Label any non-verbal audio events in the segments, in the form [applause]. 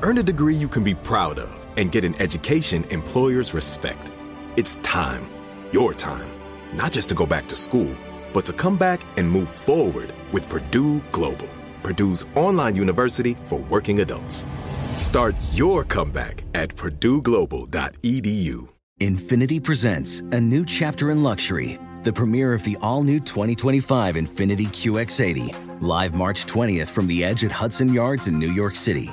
Earn a degree you can be proud of and get an education employers respect. It's time, your time, not just to go back to school, but to come back and move forward with Purdue Global, Purdue's online university for working adults. Start your comeback at purdueglobal.edu. Infiniti presents a new chapter in luxury, the premiere of the all new 2025 Infiniti QX80, live March 20th from the edge at Hudson Yards in New York City,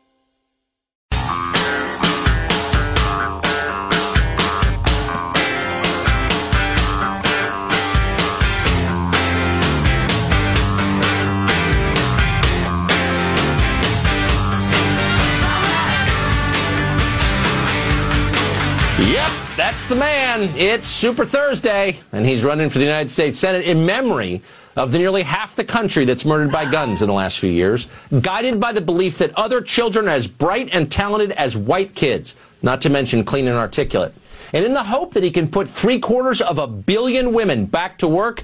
Yep, that's the man. It's Super Thursday, and he's running for the United States Senate in memory of the nearly half the country that's murdered by guns in the last few years, guided by the belief that other children are as bright and talented as white kids, not to mention clean and articulate. And in the hope that he can put three quarters of a billion women back to work,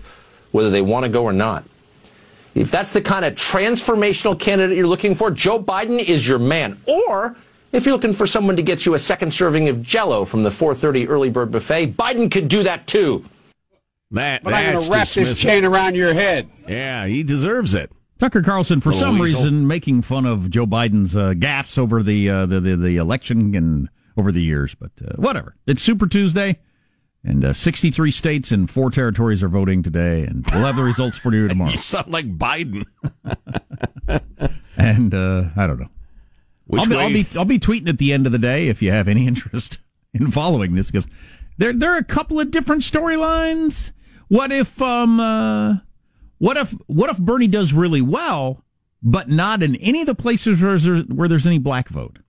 whether they want to go or not. If that's the kind of transformational candidate you're looking for, Joe Biden is your man. Or if you're looking for someone to get you a second serving of Jello from the 4:30 early bird buffet, Biden could do that too. That But I'm going to wrap this chain around your head. Yeah, he deserves it. Tucker Carlson, for some weasel. reason, making fun of Joe Biden's uh, gaffes over the, uh, the, the the election and over the years, but uh, whatever. It's Super Tuesday, and uh, 63 states and four territories are voting today, and we'll have the results for you [laughs] tomorrow. You sound like Biden. [laughs] and uh, I don't know. Which I'll be. I'll be I'll be tweeting at the end of the day if you have any [laughs] interest in following this because there there are a couple of different storylines. What if um uh, what if what if Bernie does really well, but not in any of the places where there's, where there's any black vote?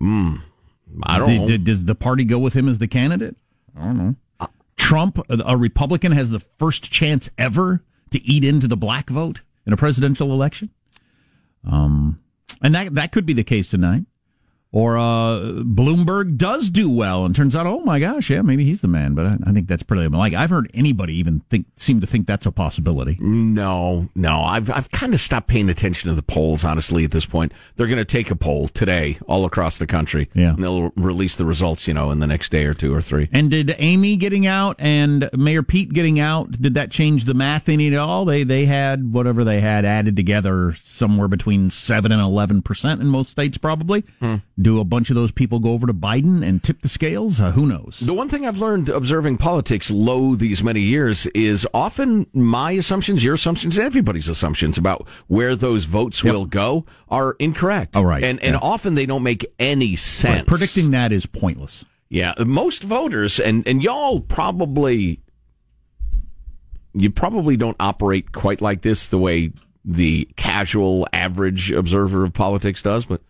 I don't Did- does the party go with him as the candidate? I don't know. Trump, a a Republican, has the first chance ever to eat into the black vote in a presidential election. Um, and that that could be the case tonight. Or uh, Bloomberg does do well, and turns out, oh my gosh, yeah, maybe he's the man. But I, I think that's pretty like I've heard anybody even think seem to think that's a possibility. No, no. I've I've kind of stopped paying attention to the polls. Honestly, at this point, they're going to take a poll today all across the country. Yeah. and they'll release the results. You know, in the next day or two or three. And did Amy getting out and Mayor Pete getting out did that change the math any at all? They they had whatever they had added together somewhere between seven and eleven percent in most states, probably. Do a bunch of those people go over to Biden and tip the scales? Uh, who knows? The one thing I've learned observing politics low these many years is often my assumptions, your assumptions, everybody's assumptions about where those votes Yep. will go are incorrect. Oh, right. And and Yeah. often they don't make any sense. Right, predicting that is pointless. Yeah, most voters and and y'all probably you probably don't operate quite like this the way the casual average observer of politics does, but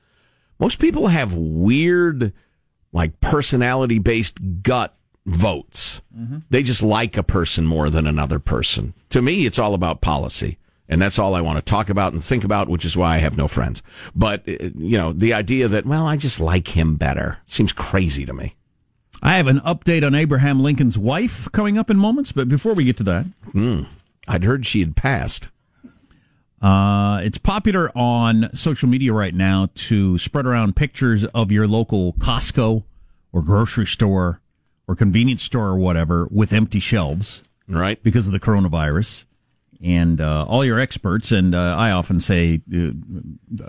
most people have weird like personality based gut votes. They just like a person more than another person. To me, it's all about policy. And that's all I want to talk about and think about, which is why I have no friends. But, uh, you know, the idea that, well, I just like him better seems crazy to me. I have an update on Abraham Lincoln's wife coming up in moments, but before we get to that, I'd heard she had passed. Uh, it's popular on social media right now to spread around pictures of your local Costco or grocery store or convenience store or whatever with empty shelves Right. because of the coronavirus. And uh, all your experts, and uh, I often say, uh,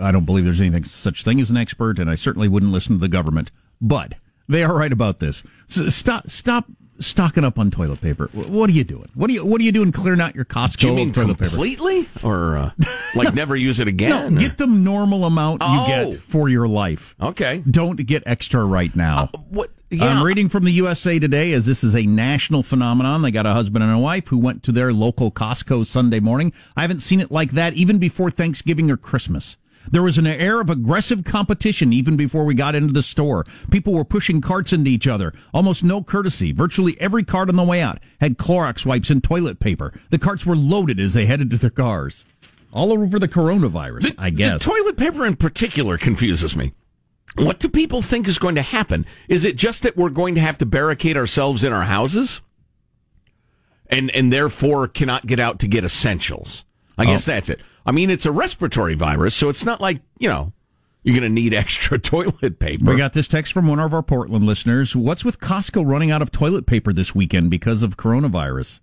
I don't believe there's anything such thing as an expert, and I certainly wouldn't listen to the government, but they are right about this. So stop, stop stocking up on toilet paper. What are you doing? What are you What are you doing clearing out your Costco Do you mean toilet paper? completely? Or, uh, [laughs] like, never use it No, again? or- get the normal amount you Oh. get for your life. Okay. Don't get extra right now. What? Yeah. I'm reading from the USA Today as this is a national phenomenon. They got a husband and a wife who went to their local Costco Sunday morning. I haven't seen it like that even before Thanksgiving or Christmas. There was an air of aggressive competition even before we got into the store. People were pushing carts into each other. Almost no courtesy. Virtually every cart on the way out had Clorox wipes and toilet paper. The carts were loaded as they headed to their cars. All over the coronavirus, I guess. The toilet paper in particular confuses me. What do people think is going to happen? Is it just that we're going to have to barricade ourselves in our houses? And and therefore cannot get out to get essentials. I guess oh. that's it. I mean, it's a respiratory virus, so it's not like, you know, you're going to need [laughs] extra toilet paper. We got this text from one of our Portland listeners. What's with Costco running out of toilet paper this weekend because of coronavirus?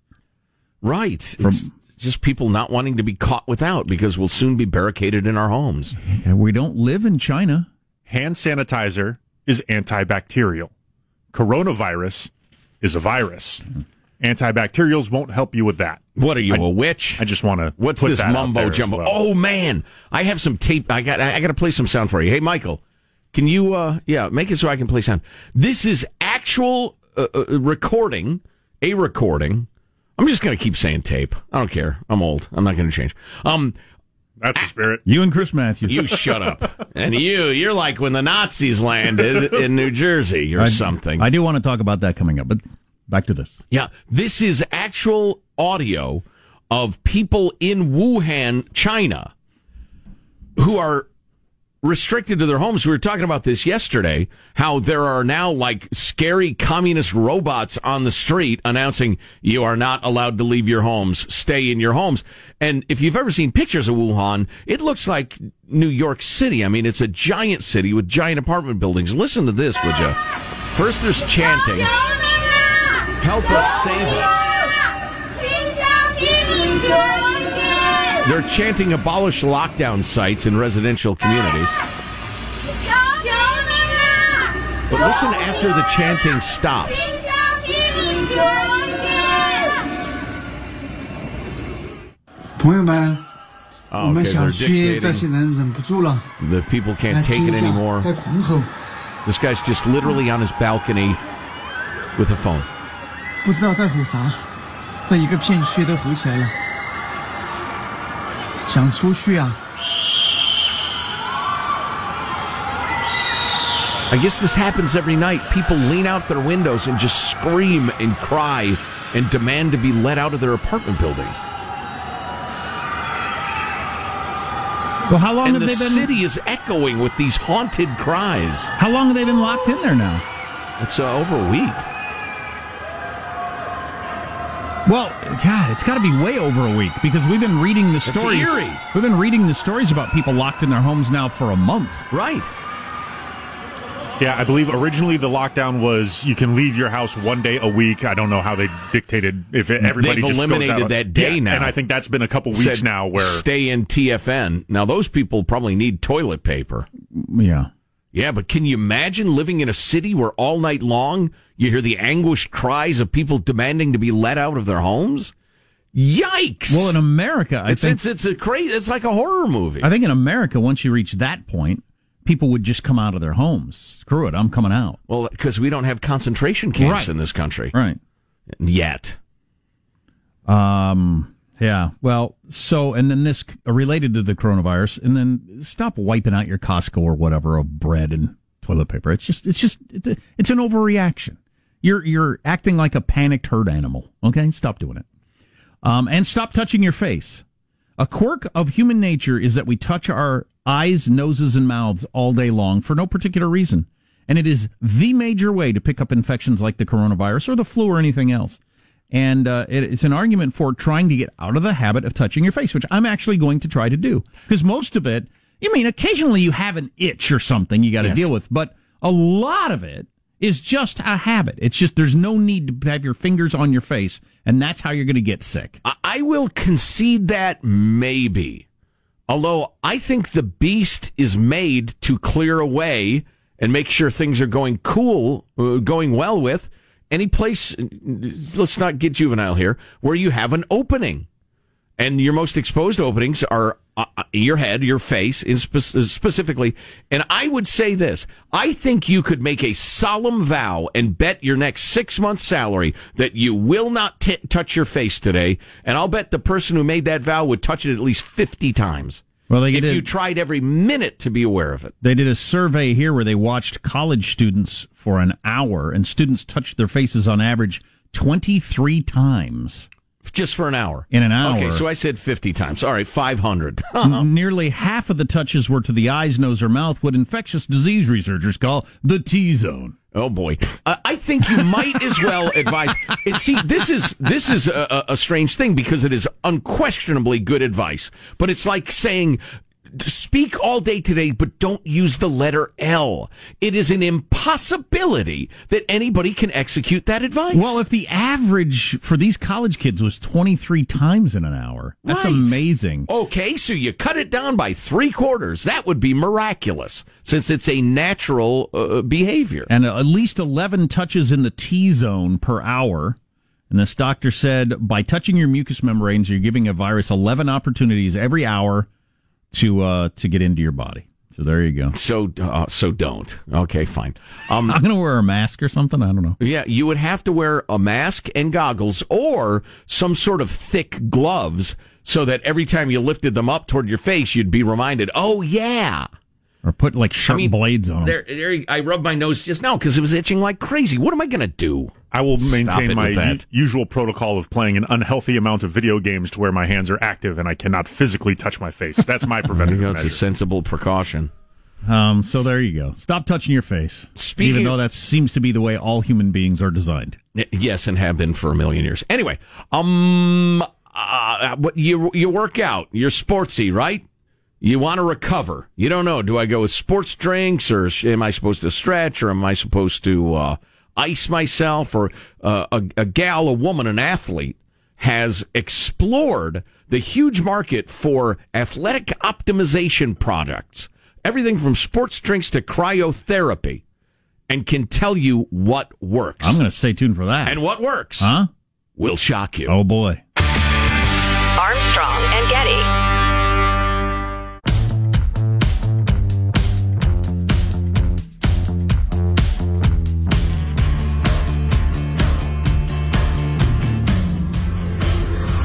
right. It's just people not wanting to be caught without because we'll soon be barricaded in our homes. And we don't live in China. Hand sanitizer is antibacterial. Coronavirus is a virus. Antibacterials won't help you with that. What are you, I- a witch? I just want to. What's put this that mumbo jumbo? well. Oh man, I have some tape. I got. I got to play some sound for you. Hey, Michael, can you? uh Yeah, make it so I can play sound. This is actual uh, uh, recording. A recording. I'm just gonna keep saying tape. I don't care. I'm old. I'm not gonna change. Um, that's the spirit. You and Chris Matthews. you shut up. [laughs] And you, you're like when the Nazis landed in New Jersey or I- something. I do want to talk about that coming up, but back to this. Yeah, this is actual audio of people in Wuhan, China, who are restricted to their homes. We were talking about this yesterday, how there are now like scary communist robots on the street announcing you are not allowed to leave your homes, stay in your homes. And if you've ever seen pictures of Wuhan, it looks like New York City. I mean, it's a giant city with giant apartment buildings. Listen to this, would you? First, there's chanting. Help us save us. They're chanting abolish lockdown sites in residential communities. But listen after the chanting stops. Okay. The people can't take it anymore. This guy's just literally on his balcony with a phone. 不知道在吼啥，这一个片区都吼起来了，想出去啊！ I guess this happens every night. People lean out their windows and just scream and cry and demand to be let out of their apartment buildings. Well, how long And have the they been? city is echoing with these haunted cries. How long have they been locked in there now? It's uh, over a week. Well, God, it's got to be way over a week because we've been reading the stories. eerie. We've been reading the stories about people locked in their homes now for a month. Right. Yeah, I believe originally the lockdown was you can leave your house one day a week. I don't know how they dictated if it, everybody They've just goes eliminated out- that day Yeah, now. and I think that's been a couple weeks Said, now where stay in TFN. Now those people probably need toilet paper. Yeah. Yeah, but can you imagine living in a city where all night long you hear the anguished cries of people demanding to be let out of their homes? Yikes! Well, in America, I it's, think it's it's a crazy. It's like a horror movie. I think in America, once you reach that point, people would just come out of their homes. Screw it, I'm coming out. well, because we don't have concentration camps Right. in this country Right. yet. Um. Yeah. Well. So, and then this uh, related to the coronavirus, and then stop wiping out your Costco or whatever of bread and toilet paper. It's just, it's just, it's an overreaction. You're you're acting like a panicked herd animal. Okay, stop doing it. Um, and stop touching your face. A quirk of human nature is that we touch our eyes, noses, and mouths all day long for no particular reason. And it is the major way to pick up infections like the coronavirus or the flu or anything else. And uh, it, it's an argument for trying to get out of the habit of touching your face, which I'm actually going to try to do. Because most of it, I mean, occasionally you have an itch or something you got to Yes. deal with, but a lot of it is just a habit. It's just there's no need to have your fingers on your face, and that's how you're going to get sick. I, will concede that maybe. Although I think the beast is made to clear away and make sure things are going cool, uh, going well with any place. Let's not get juvenile here, where you have an opening, and your most exposed openings are uh, uh, your head, your face, in spe- specifically. And I would say this: I think you could make a solemn vow and bet your next six months' salary that you will not t- touch your face today. And I'll bet the person who made that vow would touch it at least fifty times. Well, they if did- you tried every minute to be aware of it. They did a survey here where they watched college students for an hour, and students touched their faces on average 23 times. Just for an hour. In an hour. Okay, so I said 50 times. All right, 500. [laughs] Nearly half of the touches were to the eyes, nose, or mouth, what infectious disease researchers call the T zone. Oh boy, uh, I think you might as well [laughs] advise. See, this is this is a, a a strange thing because it is unquestionably good advice, but it's like saying. Speak all day today, but don't use the letter L. It is an impossibility that anybody can execute that advice. Well, if the average for these college kids was 23 times in an hour, that's Right. amazing. Okay, so you cut it down by three quarters. That would be miraculous, since it's a natural uh, behavior. And at least 11 touches in the T zone per hour. And this doctor said by touching your mucous membranes, you're giving a virus 11 opportunities every hour to uh, to get into your body. So there you go. So, uh, so don't. Okay, fine. Um, [laughs] I'm going to wear a mask or something. I don't know. Yeah, you would have to wear a mask and goggles or some sort of thick gloves so that every time you lifted them up toward your face, you'd be reminded, oh, yeah. Or put like sharp blades on 'em. There, there, I rubbed my nose just now because it was itching like crazy. What am I going to do? I will maintain my u- usual protocol of playing an unhealthy amount of video games to where my hands are active and I cannot physically touch my face. That's my [laughs] preventative That's a sensible precaution. Um, so there you go. Stop touching your face. Speaking- Even though that seems to be the way all human beings are designed. Yes, and have been for a million years. Anyway, um, uh, what you you work out, you're sportsy, right? You want to recover. You don't know. Do I go with sports drinks, or am I supposed to stretch, or am I supposed to uh, ice myself? Or uh, a, a gal, a woman, an athlete has explored the huge market for athletic optimization products, everything from sports drinks to cryotherapy, and can tell you what works. I'm going to stay tuned for that. And what works huh? will shock you. Oh boy. Armstrong and Getty.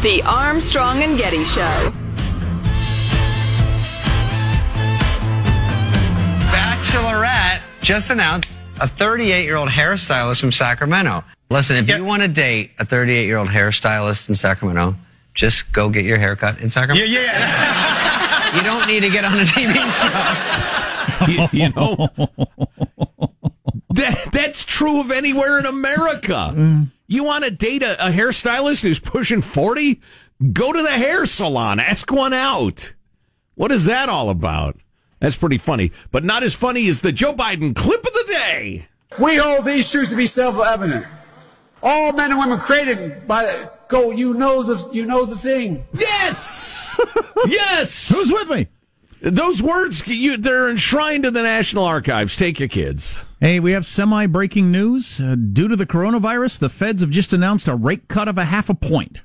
The Armstrong and Getty Show. Bachelorette just announced a 38 year old hairstylist from Sacramento. Listen, if you want to date a 38 year old hairstylist in Sacramento, just go get your haircut in Sacramento. Yeah, yeah. Yeah. you don't need to get on a TV show. [laughs] you, you know, [laughs] that, that's true of anywhere in America. Mm. You want to date a, a hairstylist who's pushing 40? Go to the hair salon, ask one out. What is that all about? That's pretty funny, but not as funny as the Joe Biden clip of the day. We hold these truths to be self-evident. All men and women created by go. You know the you know the thing. Yes, [laughs] yes. Who's with me? Those words, you, they're enshrined in the National Archives. Take your kids. Hey, we have semi breaking news. Uh, due to the coronavirus, the feds have just announced a rate cut of a half a point.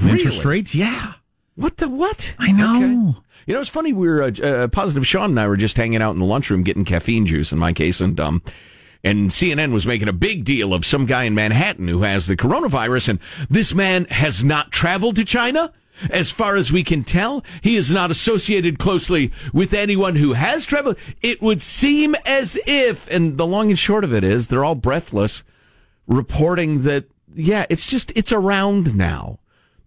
Interest rates, yeah. What the what? I know. Okay. You know, it's funny. We were uh, uh, positive. Sean and I were just hanging out in the lunchroom getting caffeine juice in my case, and um, and CNN was making a big deal of some guy in Manhattan who has the coronavirus, and this man has not traveled to China. As far as we can tell, he is not associated closely with anyone who has traveled. It would seem as if, and the long and short of it is, they're all breathless, reporting that yeah, it's just it's around now.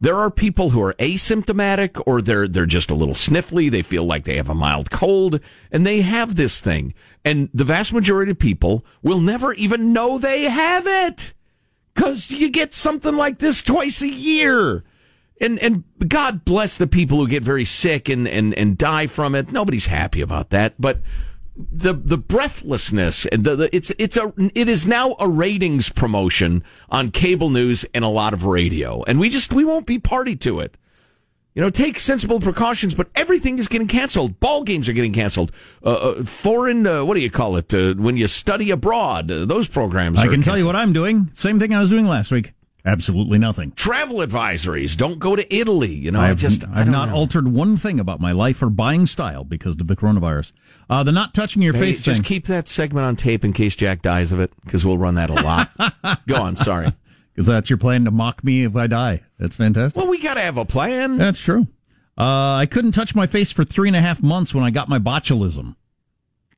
There are people who are asymptomatic or they're they're just a little sniffly, they feel like they have a mild cold and they have this thing. And the vast majority of people will never even know they have it. Cuz you get something like this twice a year. And and God bless the people who get very sick and and and die from it. Nobody's happy about that, but the the breathlessness and the, the it's it's a it is now a ratings promotion on cable news and a lot of radio. And we just we won't be party to it. You know take sensible precautions but everything is getting canceled. Ball games are getting canceled. Uh, uh, foreign uh, what do you call it? Uh, when you study abroad uh, those programs I can tell you what I'm doing. Same thing I was doing last week. Absolutely nothing. travel advisories don't go to Italy you know I I've just I've not know. altered one thing about my life or buying style because of the coronavirus. Uh, the not touching your Hey, face just thing. keep that segment on tape in case Jack dies of it because we'll run that a lot [laughs] go on sorry [laughs] Because that's your plan to mock me if I die. That's fantastic. well we got to have a plan That's true. Uh, I couldn't touch my face for three and a half months when I got my botulism.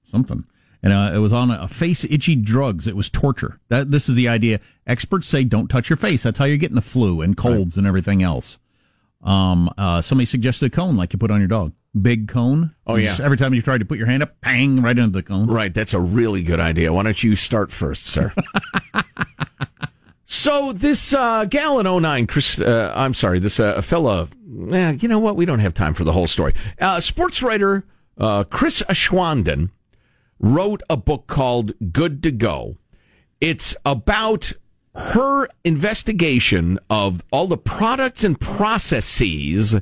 Something. And uh, it was on a face itchy drugs. It was torture. That This is the idea. Experts say don't touch your face. That's how you're getting the flu and colds and everything else. Um, uh, somebody suggested a cone like you put on your dog. Big cone. Oh, yeah. Just Every time you tried to put your hand up, bang, right into the cone. Right, that's a really good idea. Why don't you start first, sir? [laughs] so this uh, gal in 09, Chris, uh, I'm sorry, this uh, fella, eh, you know what? We don't have time for the whole story. Uh, sports writer uh, Chris Aschwanden wrote a book called Good to Go. It's about her investigation of all the products and processes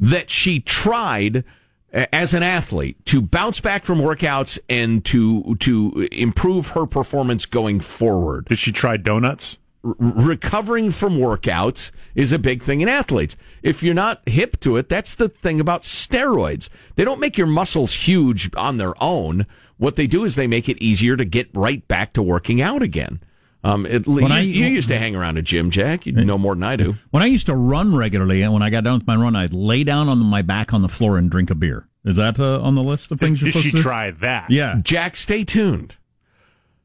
that she tried uh, as an athlete to bounce back from workouts and to to improve her performance going forward. Did she try donuts? R- recovering from workouts is a big thing in athletes. If you're not hip to it, that's the thing about steroids. They don't make your muscles huge on their own. What they do is they make it easier to get right back to working out again. Um, it, you, I- you used to hang around a gym, Jack. You know more than I do. When I used to run regularly, and when I got done with my run, I'd lay down on my back on the floor and drink a beer. Is that uh, on the list of things you're [laughs] Did supposed she to do? try that? Yeah. Jack, stay tuned.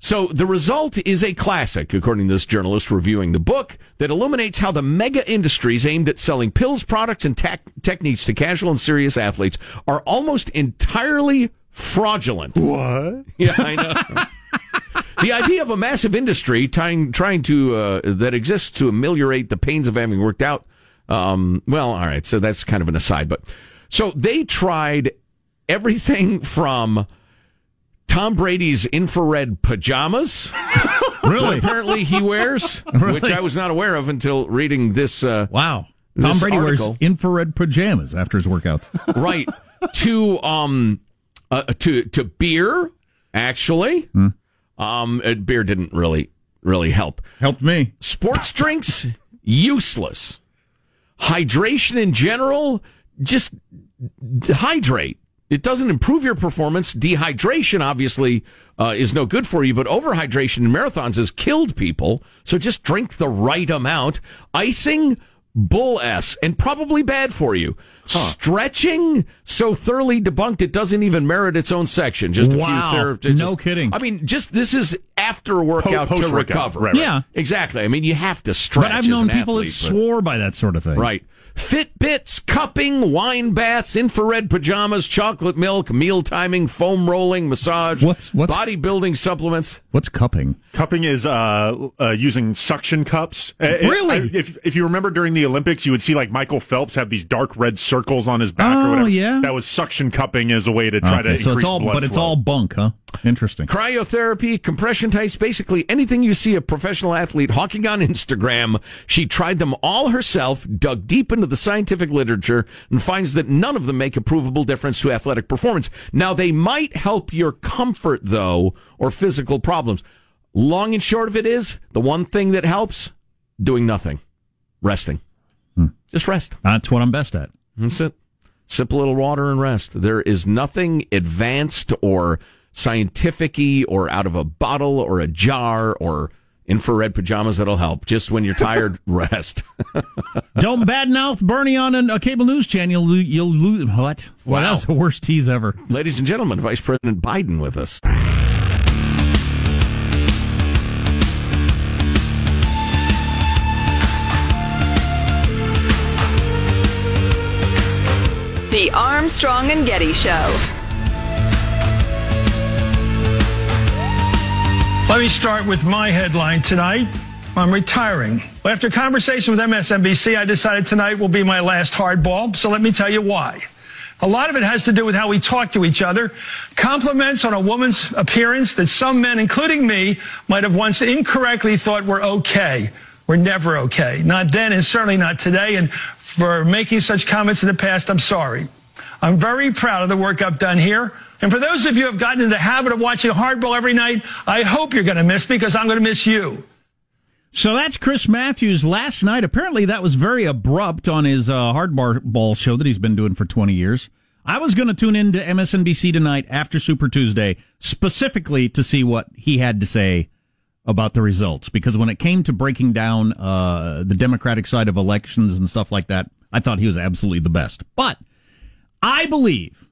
So the result is a classic, according to this journalist reviewing the book, that illuminates how the mega industries aimed at selling pills, products, and tech techniques to casual and serious athletes are almost entirely fraudulent. What? [laughs] Yeah, I know. the idea of a massive industry trying trying to uh, that exists to ameliorate the pains of having worked out. Um, well, all right, so that's kind of an aside, but so they tried everything from Tom Brady's infrared pajamas. [laughs] Really? apparently he wears, [laughs] which I was not aware of until reading this. Uh, Wow. Tom this Brady article. wears infrared pajamas after his workouts. right to um uh, to to beer actually. Um uh, beer didn't really really help. Helped me. sports drinks useless. Hydration in general just hydrate it doesn't improve your performance. Dehydration obviously uh, is no good for you but overhydration in marathons has killed people. So just drink the right amount. Icing bull s and probably bad for you stretching so thoroughly debunked it doesn't even merit its own section just a Wow. few therapists No kidding. i mean just this is after a workout to post-workout. recover Right, right. Yeah. exactly i mean you have to stretch But I've as known an people that athlete, but- swore by that sort of thing. Right. Fitbits, cupping, wine baths, infrared pajamas, chocolate milk, meal timing, foam rolling, massage, What's- what's- bodybuilding supplements. What's cupping? Cupping is uh, uh, using suction cups. Uh, it- Really? I- if if you remember during the Olympics, you would see like Michael Phelps have these dark red circles on his back or Oh, whatever. yeah? That was suction cupping as a way to try Okay, to so increase it's all, blood but it's all bunk, huh? Interesting. Cryotherapy, compression tights, basically anything you see a professional athlete hawking on Instagram. She tried them all herself, dug deep into the scientific literature, and finds that none of them make a provable difference to athletic performance. Now, they might help your comfort, though, or physical problems. Long and short of it is the one thing that helps doing nothing, resting. Hmm. Just rest. That's what I'm best at. That's it. Sip a little water and rest. There is nothing advanced or scientific or out of a bottle or a jar or infrared pajamas that'll help. Just when you're tired, [laughs] rest. [laughs] Don't badmouth Bernie on a, a cable news channel. You'll, you'll lose. What? Well, that was the worst tease ever. Ladies and gentlemen, Vice President Biden with us. The Armstrong and Getty Show. Let me start with my headline tonight. I'm retiring. After a conversation with MSNBC, I decided tonight will be my last hardball. So let me tell you why. A lot of it has to do with how we talk to each other. Compliments on a woman's appearance that some men, including me, might have once incorrectly thought were okay. Were never okay. Not then and certainly not today. And for making such comments in the past, I'm sorry. I'm very proud of the work I've done here. And for those of you who have gotten into the habit of watching hardball every night, I hope you're going to miss because I'm going to miss you. So that's Chris Matthews last night. Apparently, that was very abrupt on his uh, hardball show that he's been doing for 20 years. I was going to tune into MSNBC tonight after Super Tuesday specifically to see what he had to say about the results because when it came to breaking down uh, the Democratic side of elections and stuff like that, I thought he was absolutely the best. But I believe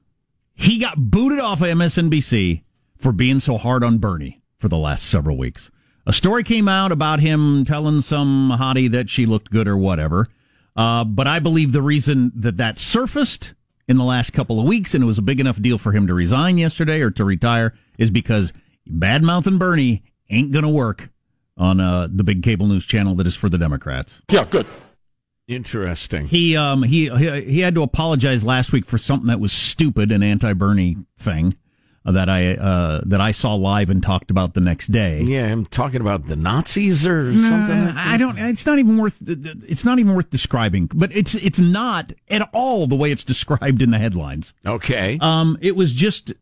he got booted off of MSNBC for being so hard on Bernie for the last several weeks. A story came out about him telling some hottie that she looked good or whatever. Uh, but I believe the reason that that surfaced in the last couple of weeks and it was a big enough deal for him to resign yesterday or to retire is because bad mouthing Bernie ain't going to work on uh, the big cable news channel that is for the Democrats. Yeah, good. Interesting. He um he he he had to apologize last week for something that was stupid, an anti-Bernie thing uh, that I uh that I saw live and talked about the next day. Yeah, I'm talking about the Nazis or Nah, something. I don't. It's not even worth. It's not even worth describing. But it's it's not at all the way it's described in the headlines. Okay. Um, it was just.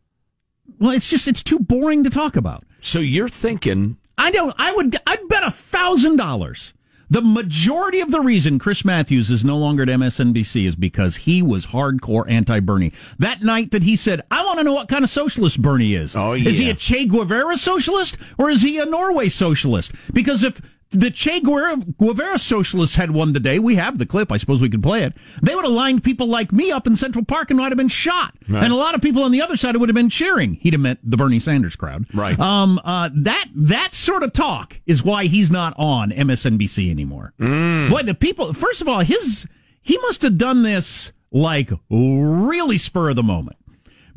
Well, it's just it's too boring to talk about. So you're thinking I don't. I would. I'd bet a thousand dollars. The majority of the reason Chris Matthews is no longer at MSNBC is because he was hardcore anti-Bernie. That night that he said, "I want to know what kind of socialist Bernie is. Oh, Is he a Che Guevara socialist or is he a Norway socialist? Because if the Che Guevara, Guevara socialists had won the day, we have the clip. I suppose we could play it. They would have lined people like me up in Central Park and might have been shot. Right. And a lot of people on the other side would have been cheering. He'd have meant the Bernie Sanders crowd. Right. Um, uh, that, that sort of talk is why he's not on MSNBC anymore. Mm. Boy, the people, first of all, his, he must have done this like really spur of the moment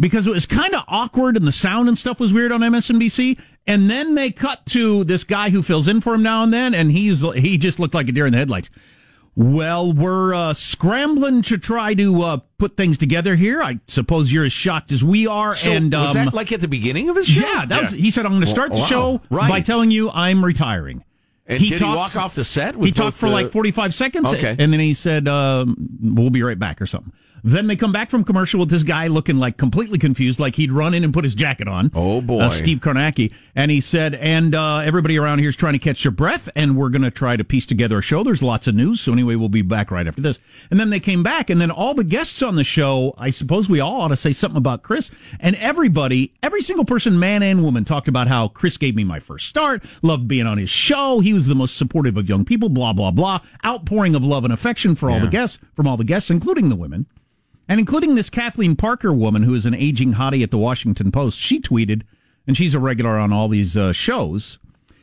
because it was kind of awkward and the sound and stuff was weird on MSNBC. And then they cut to this guy who fills in for him now and then, and he's he just looked like a deer in the headlights. Well, we're uh, scrambling to try to uh, put things together here. I suppose you're as shocked as we are. So and was um, that like at the beginning of his show? yeah, that was. He said, "I'm going to start the Wow. show Right. by telling you I'm retiring." And did he walk off the set? with He talked for the- like 45 seconds, Okay. and then he said, um, "We'll be right back" or something. Then they come back from commercial with this guy looking like completely confused, like he'd run in and put his jacket on. Oh, boy. uh, Steve Kornacki, and he said, "And uh, everybody around here is trying to catch their breath, and we're going to try to piece together a show. There's lots of news, so anyway, we'll be back right after this." And then they came back, and then all the guests on the show, I suppose we all ought to say something about Chris, and everybody, every single person, man and woman, talked about how Chris gave me my first start, loved being on his show, he was the most supportive of young people, blah blah blah, outpouring of love and affection for all Yeah. the guests, from all the guests, including the women. And including this Kathleen Parker woman who is an aging hottie at the Washington Post, she tweeted, and she's a regular on all these uh, shows.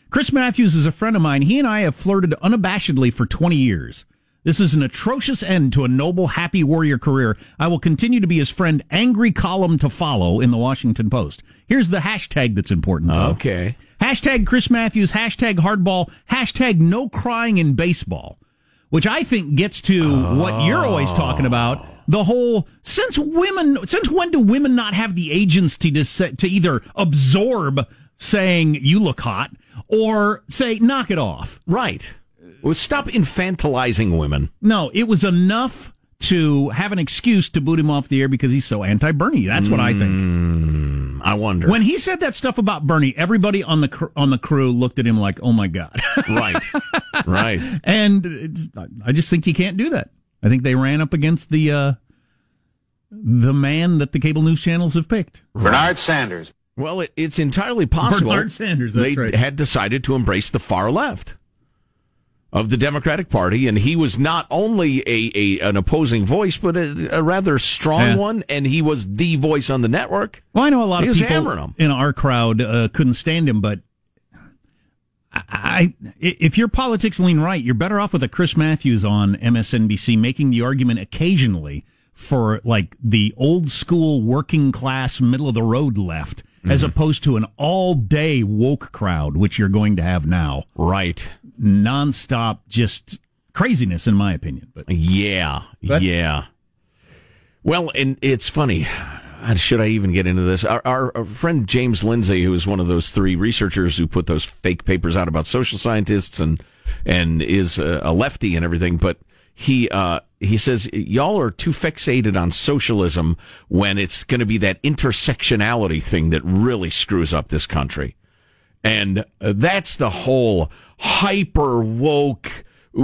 Chris Matthews is a friend of mine. He and I have flirted unabashedly for 20 years. This is an atrocious end to a noble, happy warrior career. I will continue to be his friend. Angry column to follow in the Washington Post. Here's the hashtag that's important. Though. Okay. Hashtag Chris Matthews, hashtag hardball, hashtag no crying in baseball, which I think gets to what you're always talking about. The whole since women since when do women not have the agency to say, to either absorb saying you look hot or say knock it off? Right. Well, stop infantilizing women. No, it was enough to have an excuse to boot him off the air because he's so anti-Bernie. That's what I think. Mm, I wonder. When he said that stuff about Bernie, everybody on the cr- on the crew looked at him like, "Oh my god!" right, [laughs] right. And I just think he can't do that. I think they ran up against the uh, the man that the cable news channels have picked, Bernard Sanders. Well, it, it's entirely possible Bernard Sanders. That's they right. had decided to embrace the far left of the Democratic Party, and he was not only a, a an opposing voice, but a, a rather strong Yeah. one, and he was the voice on the network. Well, I know a lot He of people in our crowd uh, couldn't stand him, but I, I, if your politics lean right, you're better off with a Chris Matthews on MSNBC making the argument occasionally for like the old school working class middle of the road left, as Mm-hmm. opposed to an all day woke crowd, which you're going to have now. Right. Nonstop, just craziness, in my opinion. But Yeah, But- yeah. Well, and it's funny. Should I even get into this? Our, our, our friend James Lindsay, who is one of those three researchers who put those fake papers out about social scientists and and is a, a lefty and everything, but he uh, he says y'all are too fixated on socialism when it's going to be that intersectionality thing that really screws up this country. And uh, that's the whole hyper woke.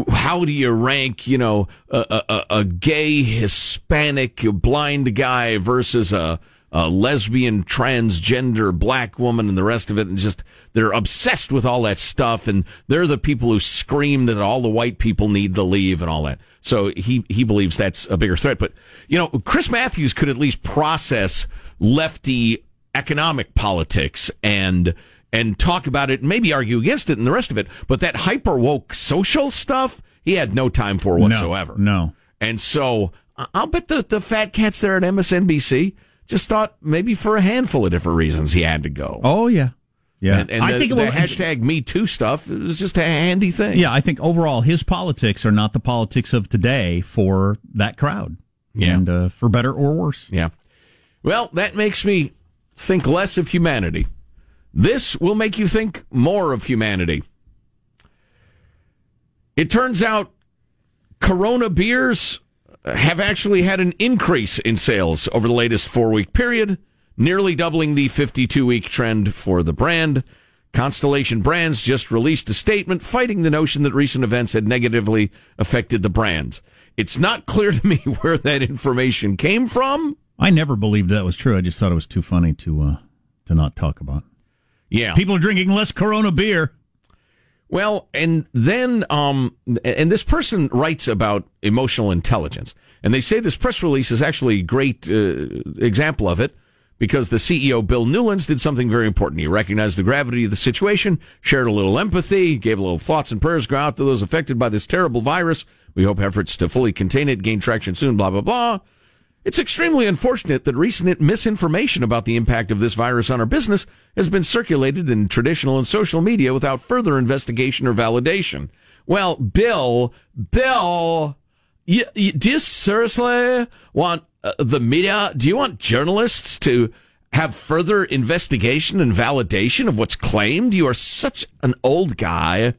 How do you rank, you know, a, a, a- gay Hispanic blind guy versus a, a lesbian transgender black woman and the rest of it? And just, they're obsessed with all that stuff. And they're the people who scream that all the white people need to leave and all that. So he, he believes that's a bigger threat. But, you know, Chris Matthews could at least process lefty economic politics and and talk about it and maybe argue against it and the rest of it. But that hyper woke social stuff, he had no time for whatsoever. no. And so I'll bet the, the fat cats there at MSNBC just thought maybe for a handful of different reasons he had to go. oh yeah, yeah. And, and I the, think the hashtag Me Too stuff is just a handy thing. Yeah, I think overall his politics are not the politics of today for that crowd. Yeah. And uh, for better or worse. Yeah. Well, that makes me think less of humanity. This will make you think more of humanity. It turns out Corona beers have actually had an increase in sales over the latest four week period, nearly doubling the 52 week trend for the brand. Constellation Brands just released a statement fighting the notion that recent events had negatively affected the brands. It's not clear to me [laughs] where that information came from. I never believed that was true. I just thought it was too funny to uh, to not talk about. Yeah. People are drinking less Corona beer. Well, and then, um, and this person writes about emotional intelligence, and they say this press release is actually a great uh, example of it because the CEO Bill Newlands did something very important. He recognized the gravity of the situation, shared a little empathy, gave a little thoughts and prayers go out to those affected by this terrible virus. We hope efforts to fully contain it gain traction soon. Blah blah blah. It's extremely unfortunate that recent misinformation about the impact of this virus on our business has been circulated in traditional and social media without further investigation or validation. Well, Bill, Bill, you, you, do you seriously want uh, the media? Do you want journalists to have further investigation and validation of what's claimed? You are such an old guy.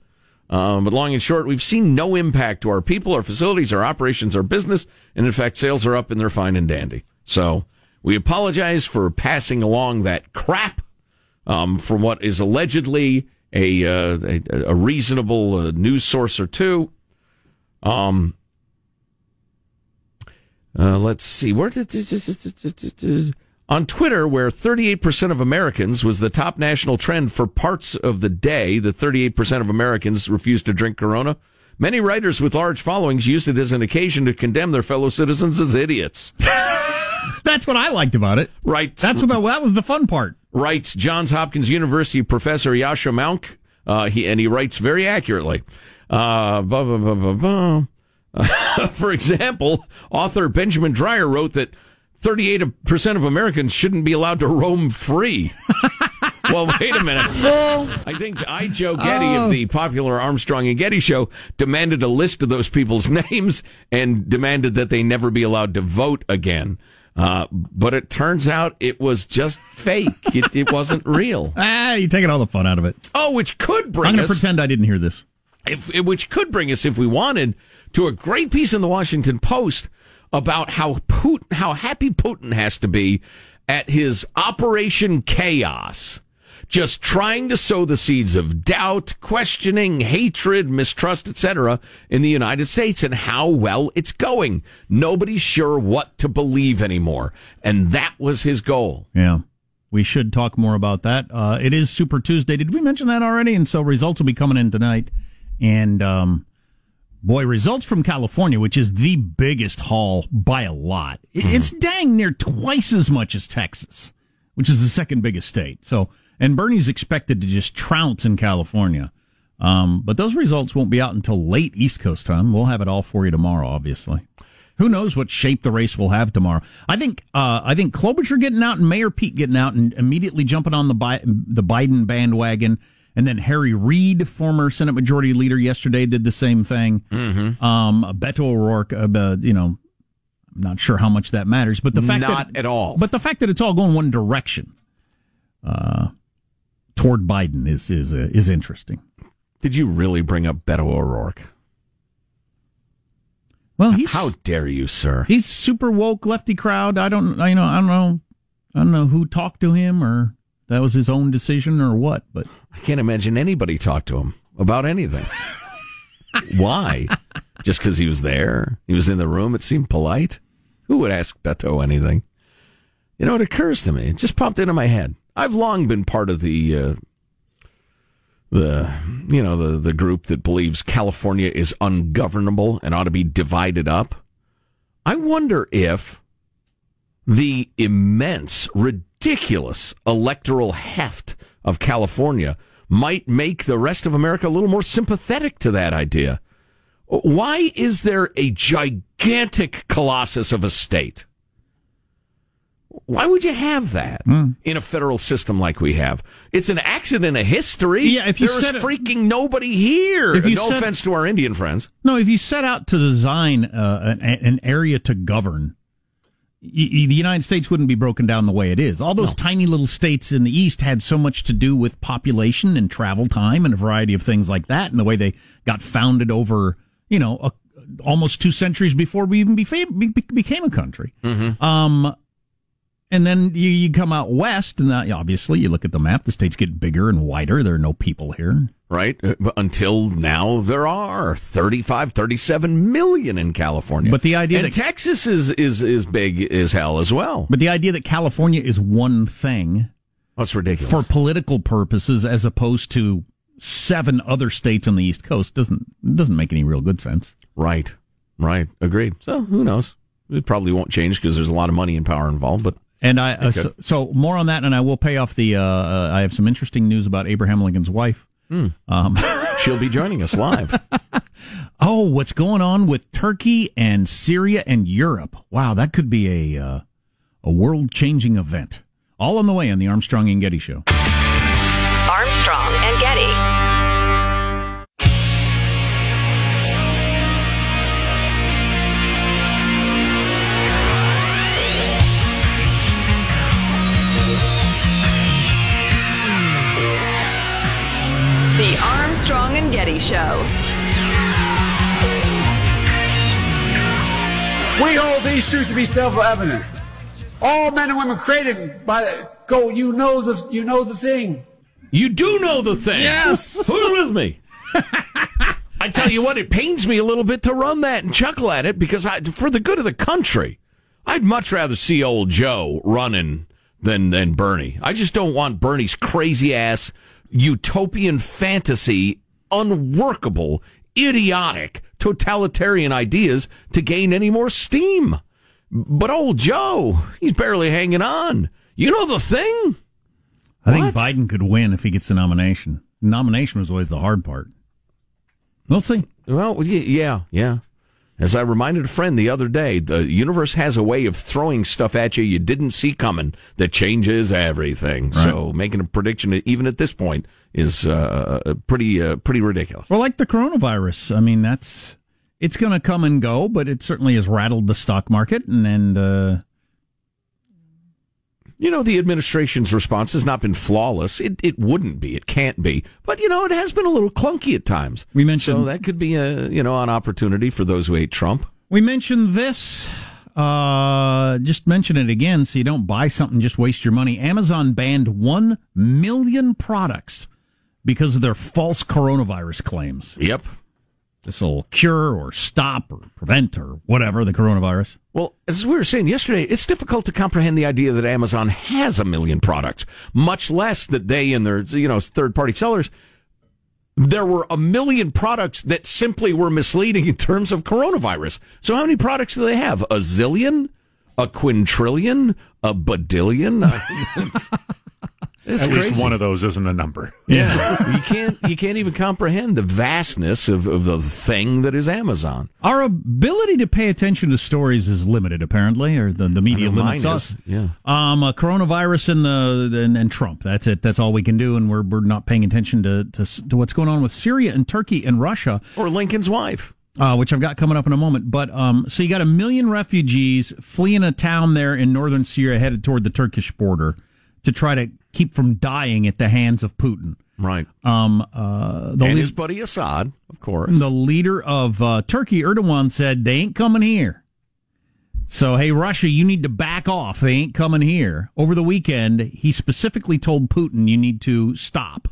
Um, but long and short, we've seen no impact to our people, our facilities, our operations, our business, and in fact, sales are up and they're fine and dandy. So we apologize for passing along that crap um, from what is allegedly a uh, a, a reasonable uh, news source or two. Um, uh, let's see where did this, on Twitter, where 38% of Americans was the top national trend for parts of the day, the 38% of Americans refused to drink Corona. Many writers with large followings used it as an occasion to condemn their fellow citizens as idiots. [laughs] That's what I liked about it. Right. That's what the, that was the fun part. Writes Johns Hopkins University professor Yasha Mounk, uh, he, and he writes very accurately. Uh, blah, blah. Uh, for example, author Benjamin Dreyer wrote that 38% of Americans shouldn't be allowed to roam free. [laughs] well, wait a minute. I think I, Joe Getty Oh. of the popular Armstrong and Getty show, demanded a list of those people's [laughs] names and demanded that they never be allowed to vote again. Uh, but it turns out it was just fake. [laughs] It, it wasn't real. Ah, you're taking all the fun out of it. Oh, which could bring I'm going to pretend I didn't hear this. if, which could bring us, if we wanted, to a great piece in the Washington Post about how Putin, how happy Putin has to be at his Operation Chaos, just trying to sow the seeds of doubt, questioning, hatred, mistrust, etc. in the United States and how well it's going. Nobody's sure what to believe anymore, and that was his goal. Yeah. We should talk more about that. Uh, it is Super Tuesday. Did we mention that already? And so results will be coming in tonight. And, um, boy, results from California, which is the biggest haul by a lot. It- It's dang near twice as much as Texas, which is the second biggest state. So, and Bernie's expected to just trounce in California. Um, but those results won't be out until late East Coast time. We'll have it all for you tomorrow, obviously. Who knows what shape the race will have tomorrow? I think uh, I think Klobuchar getting out and Mayor Pete getting out and immediately jumping on the Bi- the Biden bandwagon, and then Harry Reid, former Senate Majority Leader, yesterday did the same thing. Mm-hmm. Um, Beto O'Rourke, uh, you know, I'm not sure how much that matters, but the fact Not that, at all. But the fact that it's all going one direction, uh, toward Biden is is uh, is interesting. Did you really bring up Beto O'Rourke? Well, he's How dare you, sir? he's super woke lefty crowd. I don't, I, you know, I don't know, I don't know who talked to him or that was his own decision or what. But I can't imagine anybody talked to him about anything. [laughs] Why? Just because he was there? He was in the room? It seemed polite. Who would ask Beto anything? You know, it occurs to me. It just popped into my head. I've long been part of the, uh, the, you know, the, the group that believes California is ungovernable and ought to be divided up. I wonder if the immense, ridiculous electoral heft of California might make the rest of America a little more sympathetic to that idea. Why is there a gigantic colossus of a state? Why would you have that in a federal system like we have? It's an accident of history. Yeah, if you There's said it- freaking nobody here. If you no said- offense to our Indian friends. no, if you set out to design uh, an, an area to govern, y- the United States wouldn't be broken down the way it is. All those tiny little states in the East had so much to do with population and travel time and a variety of things like that, and the way they got founded over, you know, a, almost two centuries before we even befa- be, be- became a country. Um, and then you, you come out west, and that, obviously you look at the map. The states get bigger and wider. There are no people here. right? Uh, but Until now, there are 35, 37 million in California. But the idea and that- Texas is, is, is big as hell as well. But the idea that California is one thing That's ridiculous. for political purposes, as opposed to seven other states on the East Coast, doesn't doesn't make any real good sense. right, right. Agreed. So who knows? It probably won't change because there's a lot of money and power involved. But And I uh, so, so more on that, and I will pay off the. Uh, uh, I have some interesting news about Abraham Lincoln's wife. Um, [laughs] she'll be joining us live. [laughs] oh, what's going on with Turkey and Syria and Europe? Wow, that could be a uh, a world changing event. All on the way on the Armstrong and Getty Show. Getty Show. We hold these truths to be self-evident. All men and women created by go. You know the you know the thing. You do know the thing. Yes. [laughs] Who's with me? I tell you what, it pains me a little bit to run that and chuckle at it because I, for the good of the country, I'd much rather see old Joe running than than Bernie. I just don't want Bernie's crazy ass utopian fantasy, unworkable, idiotic, totalitarian ideas to gain any more steam. But old Joe, he's barely hanging on. You know the thing? I think Biden could win if he gets the nomination. Nomination was always the hard part. We'll see. Well, yeah, yeah. As I reminded a friend the other day, the universe has a way of throwing stuff at you you didn't see coming that changes everything. So making a prediction even at this point is uh, pretty uh, pretty ridiculous. Well, like the coronavirus. I mean, that's it's going to come and go, but it certainly has rattled the stock market, and and uh, You know, the administration's response has not been flawless. It it wouldn't be. It can't be. But you know, it has been a little clunky at times. We mentioned so that could be a you know an opportunity for those who hate Trump. we mentioned this. Uh, just mention it again, so you don't buy something just waste your money. Amazon banned one million products because of their false coronavirus claims. Yep. This will cure or stop or prevent or whatever the coronavirus. Well, as we were saying yesterday, it's difficult to comprehend the idea that Amazon has a million products, much less that they and their you know third party sellers. There were a million products that simply were misleading in terms of coronavirus. So how many products do they have? A zillion? A quintillion? A badillion? [laughs] [laughs] It's At least one of those isn't a number. [laughs] Yeah, you can't you can't even comprehend the vastness of, of the thing that is Amazon. Our ability to pay attention to stories is limited, apparently, or the, the media know limits us. is, yeah. Um, uh, coronavirus and the and, and Trump. That's it. That's all we can do, and we're we're not paying attention to to, to what's going on with Syria and Turkey and Russia. Or Lincoln's wife. Uh, which I've got coming up in a moment. But um, so you got a million refugees fleeing a town there in northern Syria, headed toward the Turkish border to try to keep from dying at the hands of Putin. Right. Um, uh, the and lead- his buddy Assad, of course. the leader of uh, Turkey, Erdogan, said they ain't coming here. So, hey, Russia, you need to back off. They ain't coming here. Over the weekend, he specifically told Putin you need to stop.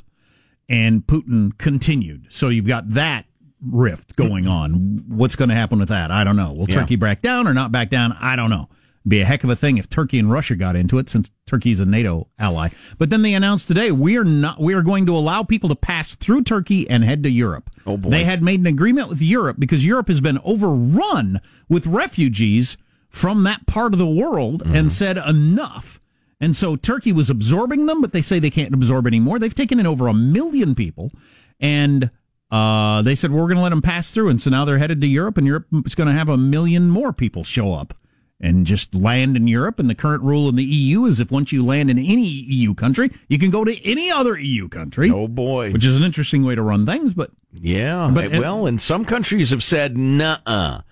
And Putin continued. So you've got that rift going on. What's going to happen with that? I don't know. Will Yeah. Turkey back down or not back down? I don't know. Be a heck of a thing if Turkey and Russia got into it since Turkey's a NATO ally. But then they announced today we are not we are going to allow people to pass through Turkey and head to Europe. Oh, boy. They had made an agreement with Europe because Europe has been overrun with refugees from that part of the world Mm-hmm. and said enough. And so Turkey was absorbing them, but they say they can't absorb anymore. They've taken in over a million people and uh, they said, we're going to let them pass through. And so now they're headed to Europe, and Europe is going to have a million more people show up and just land in Europe. And the current rule in the EU is if once you land in any EU country, you can go to any other EU country. Oh boy. Which is an interesting way to run things, but Yeah. But- eh, well, and some countries have said, nah,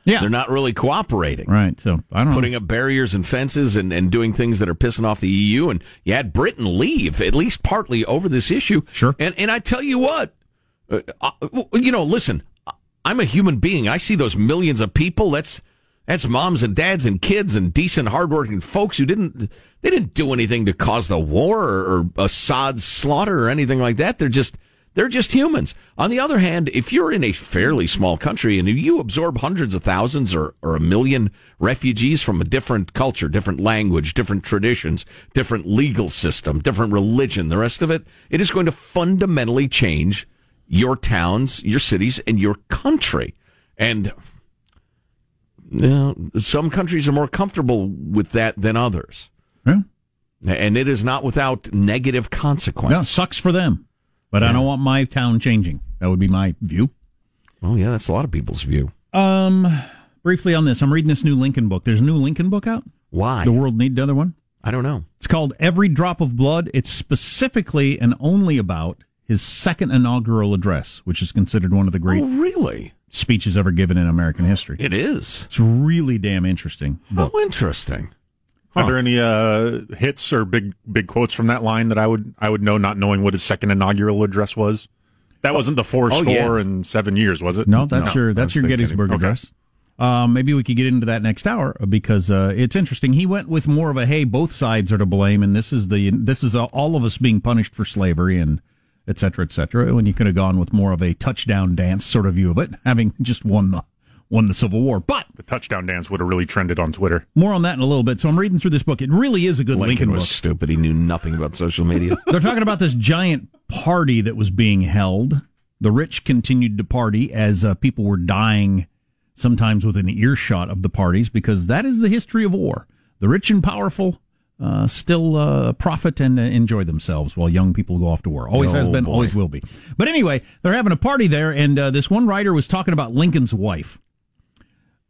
Yeah. they're not really cooperating. right. So I don't Putting know. up barriers and fences and, and doing things that are pissing off the EU. And you had Britain leave, at least partly over this issue. Sure. And, and I tell you what, uh, uh, you know, listen, I'm a human being. I see those millions of people. That's, that's moms and dads and kids and decent, hardworking folks who didn't, they didn't do anything to cause the war or, Assad's slaughter or anything like that. They're just, they're just humans. On the other hand, if you're in a fairly small country and you absorb hundreds of thousands or, or a million refugees from a different culture, different language, different traditions, different legal system, different religion, the rest of it, it is going to fundamentally change your towns, your cities, and your country. And know, some countries are more comfortable with that than others. Yeah. And it is not without negative consequence. No, sucks for them. But I don't want my town changing. That would be my view. Oh, yeah, that's a lot of people's view. Um, briefly on this, I'm reading this new Lincoln book. There's a new Lincoln book out. Why? The world need another one. I don't know. It's called Every Drop of Blood. It's specifically and only about his second inaugural address, which is considered one of the great Oh, really? Speeches ever given in American history. It is. It's really damn interesting. book. Oh, interesting. Are there any uh, hits or big big quotes from that line that I would I would know, not knowing what his second inaugural address was? That wasn't the four Oh, score yeah. and seven years, was it? No, that's your that's your thinking- Gettysburg okay. address. Um, maybe we could get into that next hour uh, because uh, it's interesting. He went with more of a hey, both sides are to blame, and this is the this is uh, all of us being punished for slavery and et cetera, et cetera. When you could have gone with more of a touchdown dance sort of view of it, having just won the won the Civil War. But The touchdown dance would have really trended on Twitter. more on that in a little bit. So I'm reading through this book. It really is a good Lincoln, Lincoln, was book. stupid. He knew nothing about social media. [laughs] They're talking about this giant party that was being held. The rich continued to party as uh, people were dying, sometimes within earshot of the parties, because that is the history of war. The rich and powerful uh, still uh, profit and uh, enjoy themselves while young people go off to war. Always has Oh, been, boy. always will be. But anyway, they're having a party there, and uh, this one writer was talking about Lincoln's wife.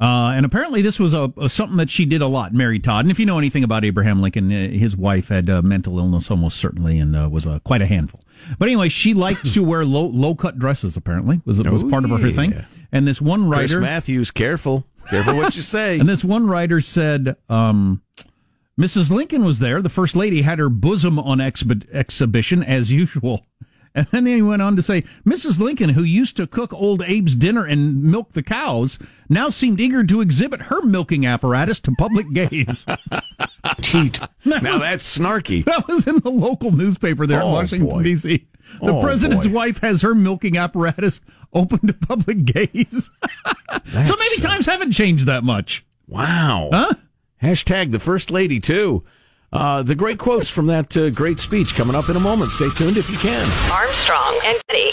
Uh, and apparently, this was a, a, something that she did a lot, Mary Todd. And if you know anything about Abraham Lincoln, uh, his wife had uh, mental illness almost certainly, and uh, was quite a handful. But anyway, she liked to wear low low cut dresses. Apparently, was was part of her, her thing. And this one writer, Chris Matthews, careful, careful what you [laughs] say. and this one writer said, um, Mrs. Lincoln was there. The first lady had her bosom on exhi- exhibition as usual. [laughs] And then he went on to say, Mrs. Lincoln, who used to cook old Abe's dinner and milk the cows, now seemed eager to exhibit her milking apparatus to public gaze. [laughs] Teat. That now was, that's snarky. [laughs] That was in the local newspaper there oh, in Washington, D.C. Oh, the oh, president's boy. wife has her milking apparatus open to public gaze. so maybe times haven't changed that much. Wow. Huh? Hashtag the first lady, too. Uh, the great quotes from that uh, great speech coming up in a moment. Stay tuned if you can. Armstrong and Getty.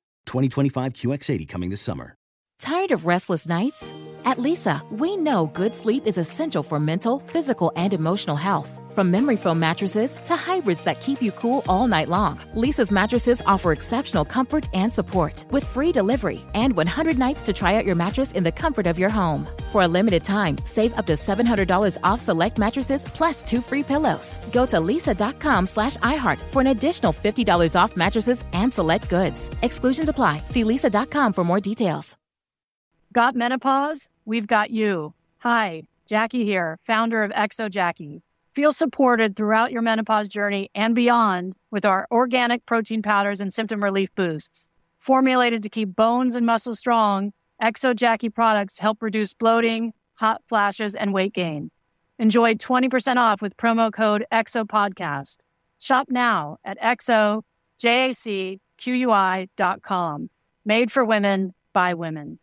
2025 QX80 coming this summer. Tired of restless nights? At Leesa, we know good sleep is essential for mental, physical, and emotional health. From memory foam mattresses to hybrids that keep you cool all night long, Leesa's mattresses offer exceptional comfort and support with free delivery and 100 nights to try out your mattress in the comfort of your home. For a limited time, save up to $700 off select mattresses plus two free pillows. Go to leesa.com slash iHeart for an additional $50 off mattresses and select goods. Exclusions apply. See leesa.com for more details. Got menopause? We've got you. Hi, Jackie here, founder of Exo Jackie. Feel supported throughout your menopause journey and beyond with our organic protein powders and symptom relief boosts. Formulated to keep bones and muscles strong, Exo Jackie products help reduce bloating, hot flashes, and weight gain. Enjoy 20% off with promo code EXOPODCAST. Shop now at exojacqui.com. Made for women by women.